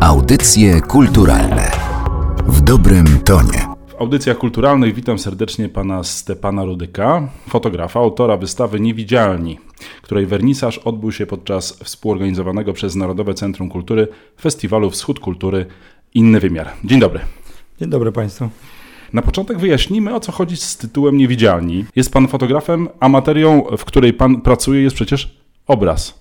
Audycje kulturalne w dobrym tonie. W audycjach kulturalnych witam serdecznie pana Stepana Rudyka, fotografa, autora wystawy Niewidzialni, której wernisaż odbył się podczas współorganizowanego przez Narodowe Centrum Kultury Festiwalu Wschód Kultury Inny Wymiar. Dzień dobry. Dzień dobry Państwu. Na początek wyjaśnimy, o co chodzi z tytułem Niewidzialni. Jest pan fotografem, a materią, w której pan pracuje, jest przecież obraz.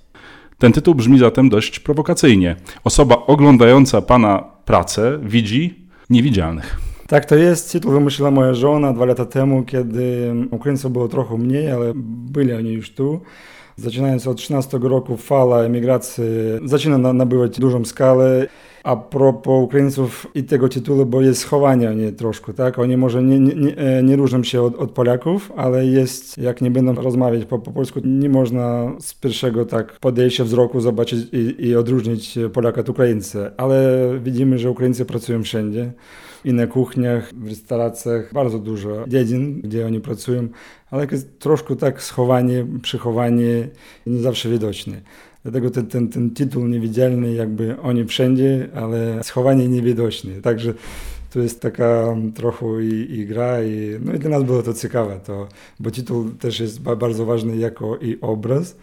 Ten tytuł brzmi zatem dość prowokacyjnie. Osoba oglądająca pana pracę widzi niewidzialnych. Tak to jest. Tytuł wymyśliła moja żona dwa lata temu, kiedy Ukraińców było trochę mniej, ale byli oni już tu. Zaczynając od 13 roku fala emigracji zaczyna nabywać dużą skalę. A propos Ukraińców i tego tytułu, bo jest schowanie oni troszkę, tak? Oni może nie, nie, nie różnią się od, od, Polaków, ale jest, jak nie będą rozmawiać po, po polsku, nie można z pierwszego tak podejścia wzroku zobaczyć i, i odróżnić Polaka od Ukraińcy. Ale widzimy, że Ukraińcy pracują wszędzie i na kuchniach, w restauracjach, bardzo dużo dziedzin, gdzie oni pracują, ale troszkę tak schowanie, przychowanie, nie zawsze widoczne. Dlatego ten, ten, ten tytuł niewidzialny, jakby oni wszędzie, ale schowanie niewidoczne. Także to jest taka trochę i, i, gra, i, no i dla nas było to ciekawe, to, bo tytuł też jest bardzo ważny jako i obraz.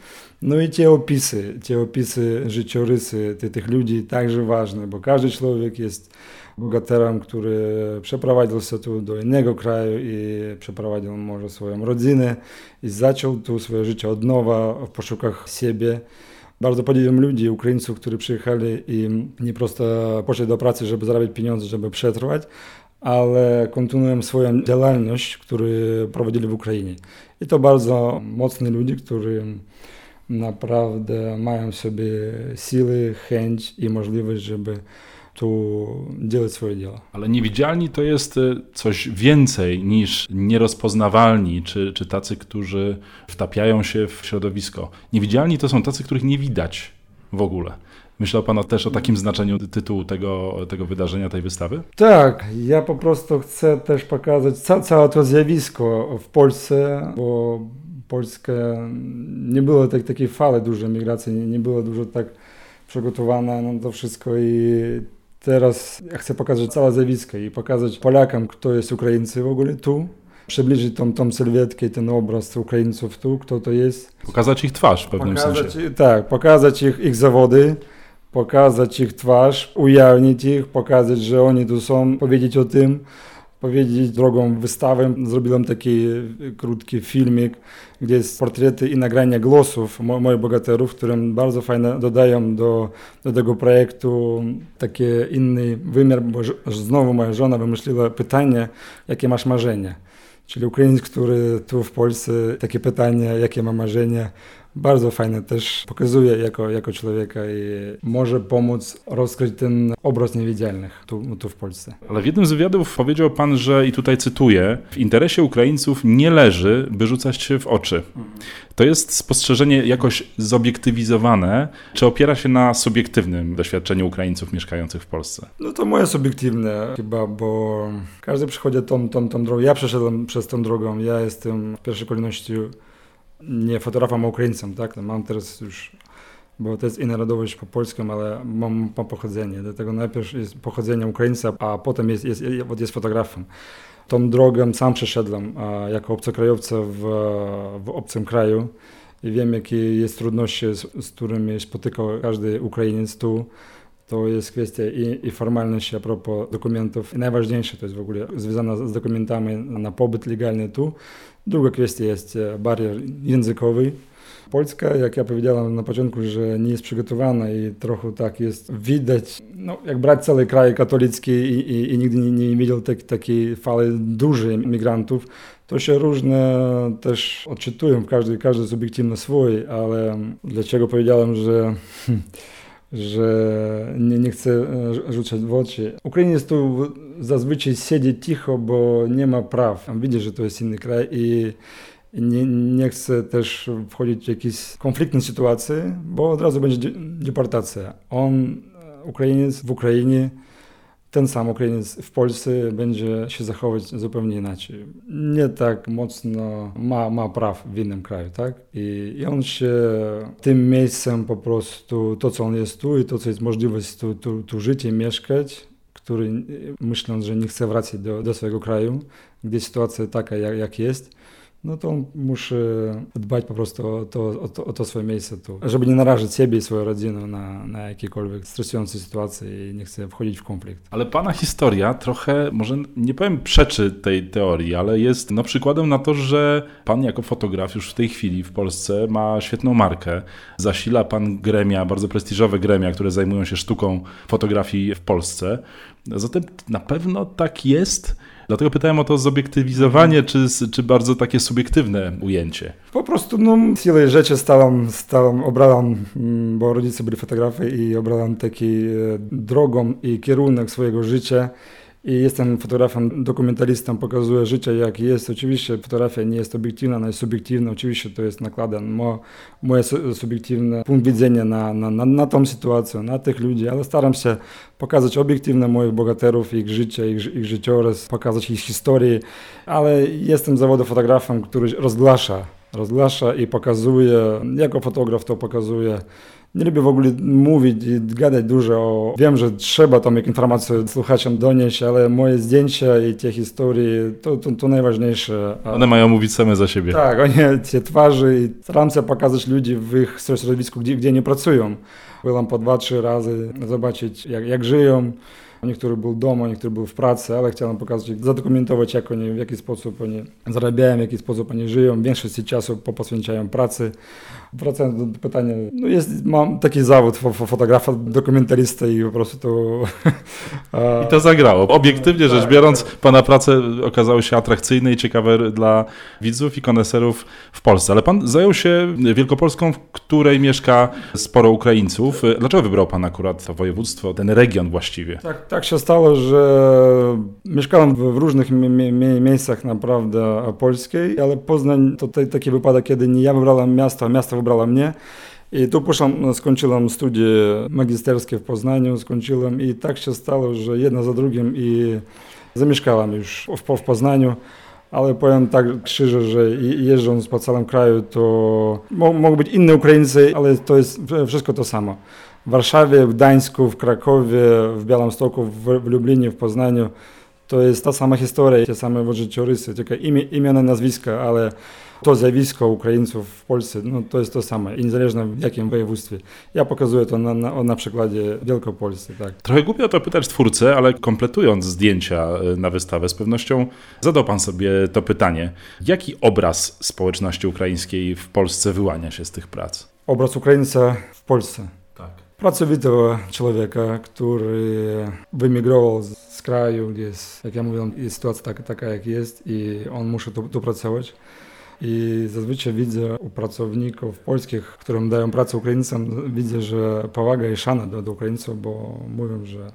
No i te opisy, te opisy, życiorysy tych, tych ludzi także ważne, bo każdy człowiek jest bogaterem, który przeprowadził się tu do innego kraju i przeprowadził może swoją rodzinę i zaczął tu swoje życie od nowa w poszukach siebie. Bardzo podziwiam ludzi, Ukraińców, którzy przyjechali i nie prosto poszli do pracy, żeby zarabiać pieniądze, żeby przetrwać, ale kontynuują swoją działalność, którą prowadzili w Ukrainie. I to bardzo mocni ludzie, którzy naprawdę mają sobie siły, chęć i możliwość, żeby tu działać swoje dzieło. Ale niewidzialni to jest y, coś więcej niż nierozpoznawalni, czy, czy tacy, którzy wtapiają się w środowisko. Niewidzialni to są tacy, których nie widać w ogóle. Myślał Pan też o takim znaczeniu tytułu tego, tego wydarzenia, tej wystawy? Tak, ja po prostu chcę też pokazać ca całe to zjawisko w Polsce, bo Polska nie było tak, takiej fali dużej migracji, nie, nie było dużo tak przygotowana na to wszystko i Teraz ja chcę pokazać całe zjawisko i pokazać Polakom, kto jest Ukraińcy w ogóle tu, przybliżyć tą, tą sylwetkę, ten obraz Ukraińców tu, kto to jest. Pokazać ich twarz w pewnym pokazać, sensie. Tak, pokazać ich, ich zawody, pokazać ich twarz, ujawnić ich, pokazać, że oni tu są, powiedzieć o tym, powiedzieć drogą wystawę. Zrobiłem taki krótki filmik, gdzie jest portrety i nagrania głosów mo moich bohaterów, które bardzo fajnie dodają do, do tego projektu taki inny wymiar, bo znowu moja żona wymyśliła pytanie, jakie masz marzenie. Czyli Ukrainiec, który tu w Polsce, takie pytanie, jakie ma marzenia, bardzo fajne też pokazuje jako, jako człowieka i może pomóc rozkryć ten obraz niewidzialnych tu, tu w Polsce. Ale w jednym z wywiadów powiedział pan, że i tutaj cytuję, w interesie Ukraińców nie leży, by rzucać się w oczy. To jest spostrzeżenie jakoś zobiektywizowane, czy opiera się na subiektywnym doświadczeniu Ukraińców mieszkających w Polsce? No to moje subiektywne chyba, bo każdy przychodzi tą, tą, tą drogą. Ja przeszedłem przez tą drogą, ja jestem w pierwszej kolejności nie fotografem, a Ukraińcem, tak? No, mam teraz już, bo to jest i narodowość po polsku, ale mam, mam pochodzenie, dlatego najpierw jest pochodzenie Ukraińca, a potem jest, jest, jest, jest fotografem. Tą drogę sam przeszedłem jako obcokrajowca w, w obcym kraju i wiem, jakie jest trudności, z, z którymi spotyka każdy Ukrainiec tu. To jest kwestia i, i formalności a propos dokumentów. Najważniejsze to jest w ogóle związane z dokumentami na pobyt legalny tu. Druga kwestia jest e, barier językowy. Polska, jak ja powiedziałem na początku, że nie jest przygotowana i trochę tak jest widać, no, jak brać cały kraj katolicki i, i, i nigdy nie, nie widział tak, takiej fali dużej migrantów, to się różne też odczytują, każdy, każdy subiektywnie swój, ale dlaczego powiedziałem, że że nie, nie chcę e, rzucać w oczy. Ukrainiec tu zazwyczaj siedzi cicho, bo nie ma praw. Widzi, że to jest inny kraj i nie, nie chce też wchodzić w jakieś konfliktne sytuacje, bo od razu będzie deportacja. On, Ukrainiec w Ukrainie, ten sam Ukrainiec w Polsce będzie się zachować zupełnie inaczej. Nie tak mocno ma, ma praw w innym kraju, tak? I, I on się tym miejscem po prostu, to co on jest tu i to co jest możliwość tu, tu, tu żyć i mieszkać, który myśląc, że nie chce wracać do, do swojego kraju, gdzie sytuacja taka jak, jak jest, no to musi dbać po prostu o to, o to, o to swoje miejsce tu, żeby nie narażać siebie i swoją rodzinę na, na jakiekolwiek stresujące sytuacje i nie chce wchodzić w konflikt. Ale pana historia trochę, może nie powiem przeczy tej teorii, ale jest no, przykładem na to, że pan jako fotograf już w tej chwili w Polsce ma świetną markę. Zasila pan gremia, bardzo prestiżowe gremia, które zajmują się sztuką fotografii w Polsce. Zatem na pewno tak jest, Dlatego pytałem o to zobiektywizowanie, czy, czy bardzo takie subiektywne ujęcie. Po prostu no, siłą rzeczy stałem, stałem, obrałem, mm, bo rodzice byli fotografy i obrałem taki e, drogą i kierunek swojego życia i jestem fotografem, dokumentalistą, pokazuję życie jak jest. Oczywiście fotografia nie jest obiektywna, ona jest subiektywna, oczywiście to jest nakładem. Mo, moje subiektywny punkt widzenia na, na, na, na tą sytuację, na tych ludzi, ale staram się pokazać obiektywne moich bohaterów, ich życie, ich, ich życiorys, pokazać ich historię, ale jestem zawodowym fotografem, który rozgłasza, rozgłasza i pokazuje, jako fotograf to pokazuje nie lubię w ogóle mówić i gadać dużo. Wiem, że trzeba tą informację słuchaczom donieść, ale moje zdjęcia i te historie to, to, to najważniejsze. One mają mówić same za siebie. Tak, oni te twarze i staram się pokazać ludzi w ich środowisku, gdzie, gdzie nie pracują. Byłem po dwa, trzy razy zobaczyć, jak, jak żyją. Niektóry był domu, niektóry był w pracy, ale chciałem pokazać, zadokumentować, jak oni, w jaki sposób oni zarabiają, w jaki sposób oni żyją. Większość czasu poświęcają pracy. Wracając do pytania, no jest, mam taki zawód fotografa, dokumentalista i po prostu to... I to zagrało. Obiektywnie rzecz tak, biorąc, tak. Pana prace okazały się atrakcyjne i ciekawe dla widzów i koneserów w Polsce. Ale Pan zajął się Wielkopolską, w której mieszka sporo Ukraińców. Dlaczego wybrał Pan akurat to województwo, ten region właściwie? Tak, tak się stało, że mieszkałem w różnych miejscach naprawdę polskiej, ale Poznań to taki wypadek, kiedy nie ja wybrałem miasto, a miasto wybrała mnie. I tu poszłam, skończyłem studia magisterskie w Poznaniu, skończyłem i tak się stało, że jedno za drugim i zamieszkałem już w, w Poznaniu. Ale powiem tak szczerze, że jeżdżąc po całym kraju, to mogą być inne Ukraińcy, ale to jest wszystko to samo. W Warszawie, w Gdańsku, w Krakowie, w Białymstoku, w, w Lublinie, w Poznaniu to jest ta sama historia, te same życiorysy, tylko imię, imiona, nazwiska, ale to zjawisko Ukraińców w Polsce, no to jest to samo i niezależnie w jakim województwie. Ja pokazuję to na, na, na przykładzie Wielkopolscy. Tak. Trochę głupio o to pytać twórcę, ale kompletując zdjęcia e, na wystawę, z pewnością zadał pan sobie to pytanie. Jaki obraz społeczności ukraińskiej w Polsce wyłania się z tych prac? Obraz Ukraińca w Polsce. Pracowitego człowieka, który wymigrował z kraju, gdzie jest, jak ja mówię, jest sytuacja taka, taka jak jest i on musi tu, tu pracować. I zazwyczaj widzę u pracowników polskich, którym dają pracę Ukraińcom, widzę, że powaga i szana do, do Ukraińców, bo mówią, że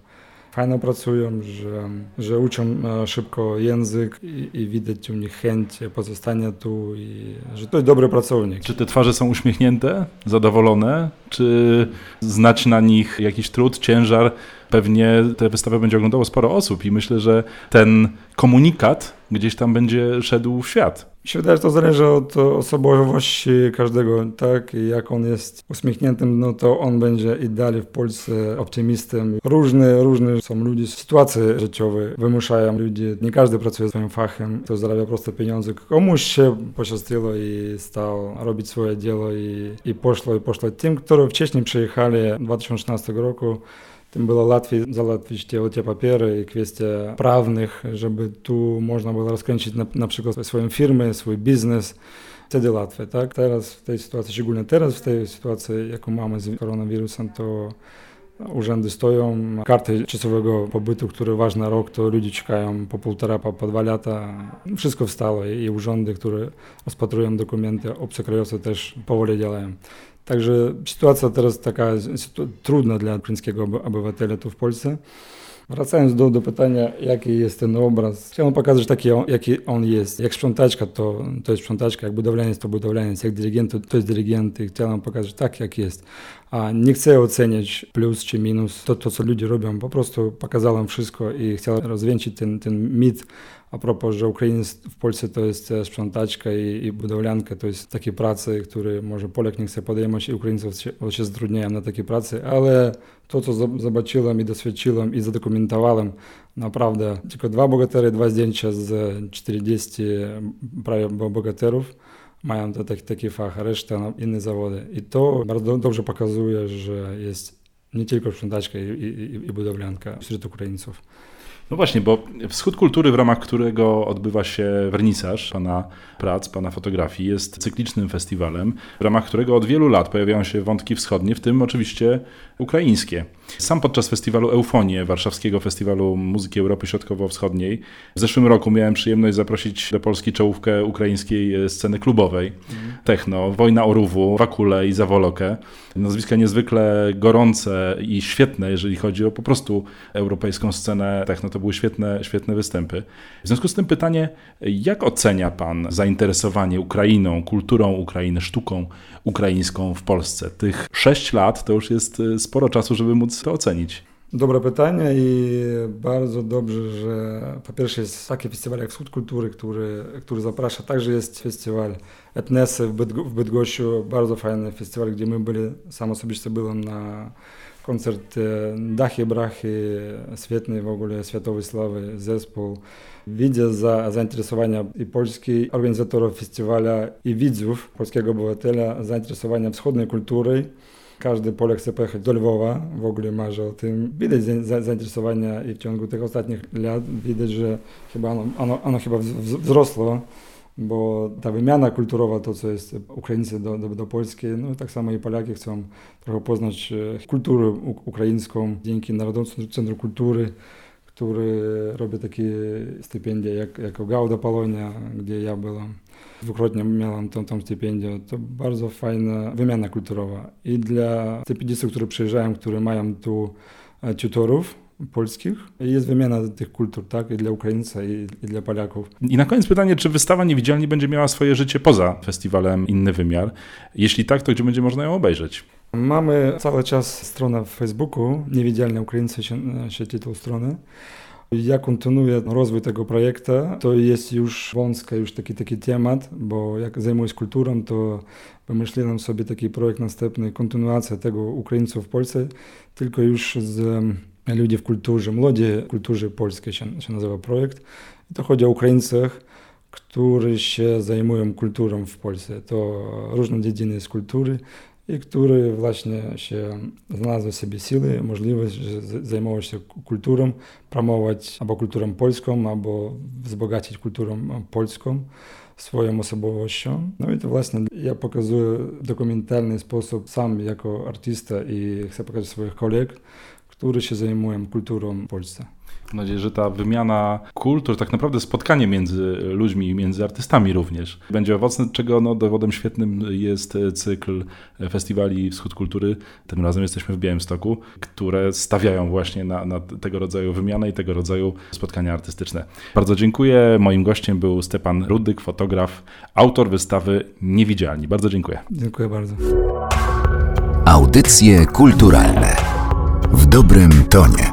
fajnie pracują, że, że uczą e, szybko język i, i widać u nich chęć pozostania tu i że to jest dobry pracownik. Czy te twarze są uśmiechnięte, zadowolone? Czy znać na nich jakiś trud, ciężar? Pewnie tę wystawę będzie oglądało sporo osób i myślę, że ten komunikat gdzieś tam będzie szedł w świat. Mi się wydaje, że to zależy od osobowości każdego, tak? Jak on jest uśmiechniętym, no to on będzie i dalej w Polsce optymistem. Różne, różne są ludzie, sytuacje życiowe wymuszają ludzi. Nie każdy pracuje swoim fachem, to zarabia prosto pieniądze. Komuś się poszczęściło i stał robić swoje dzieło i, i poszło, i poszło. Tym, którzy wcześniej przyjechali 2016 roku, tym było łatwiej załatwić te, te papiery i kwestie prawnych, żeby tu można było rozkręcić na, na swój biznes. Wtedy łatwiej, tak? Teraz w tej sytuacji, szczególnie teraz w tej sytuacji, jaką mamy z koronawirusem, to urzędy stoją, karty czasowego pobytu, które ważny rok, to ludzie czekają po półtora, po, po dwa lata. Wszystko wstało i urzędy, które rozpatrują dokumenty obcokrajowce też powoli działają. Także sytuacja teraz taka trudna dla ukraińskiego obywatela tu w Polsce. Wracając do, do pytania, jaki jest ten obraz, chciałem pokazać taki, jaki on jest. Jak sprzątaczka, to, to jest sprzątaczka, jak budowlaniec, to budowlaniec, jak dyrygent, to, to jest dyrygent i chciałem pokazać tak, jak jest. A nie chcę oceniać plus czy minus, to, to co ludzie robią, po prostu pokazałem wszystko i chciałem rozwieńczyć ten, ten mit a propos, że Ukrainiec w Polsce to jest sprzątaczka i, i budowlanka, to jest takie prace, które może Polak nie chce podejmować i Ukraińców się, się na takie prace, ale to, co zobaczyłem i doświadczyłem i zadokumentowałem, naprawdę tylko dwa bogatery, dwa zdjęcia z 40 prawie bogaterów mają to taki, taki fach, reszta inne zawody. I to bardzo dobrze pokazuje, że jest nie tylko sprzątaczka i, i, i budowlanka wśród Ukraińców. No właśnie, bo Wschód Kultury, w ramach którego odbywa się wernisaż Pana prac, Pana fotografii, jest cyklicznym festiwalem, w ramach którego od wielu lat pojawiają się wątki wschodnie, w tym oczywiście ukraińskie. Sam podczas festiwalu Eufonie, Warszawskiego Festiwalu Muzyki Europy Środkowo-Wschodniej, w zeszłym roku miałem przyjemność zaprosić do Polski czołówkę ukraińskiej sceny klubowej, mm. techno, Wojna Oruwu, Wakule i Zawolokę. Nazwiska niezwykle gorące i świetne, jeżeli chodzi o po prostu europejską scenę techno. To były świetne, świetne występy. W związku z tym pytanie, jak ocenia Pan zainteresowanie Ukrainą, kulturą Ukrainy, sztuką ukraińską w Polsce? Tych sześć lat to już jest e, sporo czasu, żeby móc to ocenić. Dobre pytanie i bardzo dobrze, że po pierwsze jest taki festiwal jak Wschód Kultury, który, który zaprasza. Także jest festiwal Etnesy w, Bydgo w bardzo fajny festiwal, gdzie my byli, sam osobiście byłem na koncert Dachy Brachy, świetny w ogóle, światowej sławy zespół. Widzę za zainteresowania i polskich organizatorów festiwala i widzów, polskiego obywatela, zainteresowania wschodniej kultury. Każdy Polak chce pojechać do Lwowa, w ogóle marzy o tym. Widać zainteresowania i w ciągu tych ostatnich lat widać, że chyba ono, ono, ono chyba wzrosło bo ta wymiana kulturowa, to co jest Ukraińcy do, do, do Polski, no tak samo i Polacy chcą trochę poznać e, kulturę ukraińską dzięki Narodowemu Centrum Kultury, który robi takie stypendia jak, jako Gauda Polonia, gdzie ja byłem. Dwukrotnie miałem tą, tą stypendię. To bardzo fajna wymiana kulturowa. I dla stypendystów, którzy przyjeżdżają, którzy mają tu e, tutorów, polskich. Jest wymiana tych kultur, tak? I dla Ukraińca, i, i, dla Polaków. I na koniec pytanie, czy wystawa Niewidzialni będzie miała swoje życie poza festiwalem Inny Wymiar? Jeśli tak, to gdzie będzie można ją obejrzeć? Mamy cały czas stronę w Facebooku, Niewidzialne Ukraińcy się, się tytuł strony. Ja kontynuuję rozwój tego projektu. To jest już wąska, już taki, taki temat, bo jak zajmuję się kulturą, to pomyślałem sobie taki projekt następny, kontynuacja tego Ukraińców w Polsce, tylko już z ludzi w kulturze, młodzi w kulturze polskiej się, się nazywa projekt. To chodzi o Ukraińcach, którzy się zajmują kulturą w Polsce. To różne dziedziny z kultury i które właśnie się znalazły sobie siły, możliwość zajmować się kulturą, promować albo kulturą polską, albo wzbogacić kulturą polską swoją osobowością. No i to właśnie ja pokazuję dokumentalny sposób sam jako artysta i chcę pokazać swoich kolegów, którzy się zajmują kulturą w Polsce. Mam nadzieję, że ta wymiana kultur, tak naprawdę spotkanie między ludźmi i między artystami również będzie owocne, czego no, dowodem świetnym jest cykl festiwali Wschód Kultury. Tym razem jesteśmy w Białymstoku, które stawiają właśnie na, na tego rodzaju wymianę i tego rodzaju spotkania artystyczne. Bardzo dziękuję. Moim gościem był Stepan Rudyk, fotograf, autor wystawy Niewidzialni. Bardzo dziękuję. Dziękuję bardzo. Audycje kulturalne w dobrym tonie.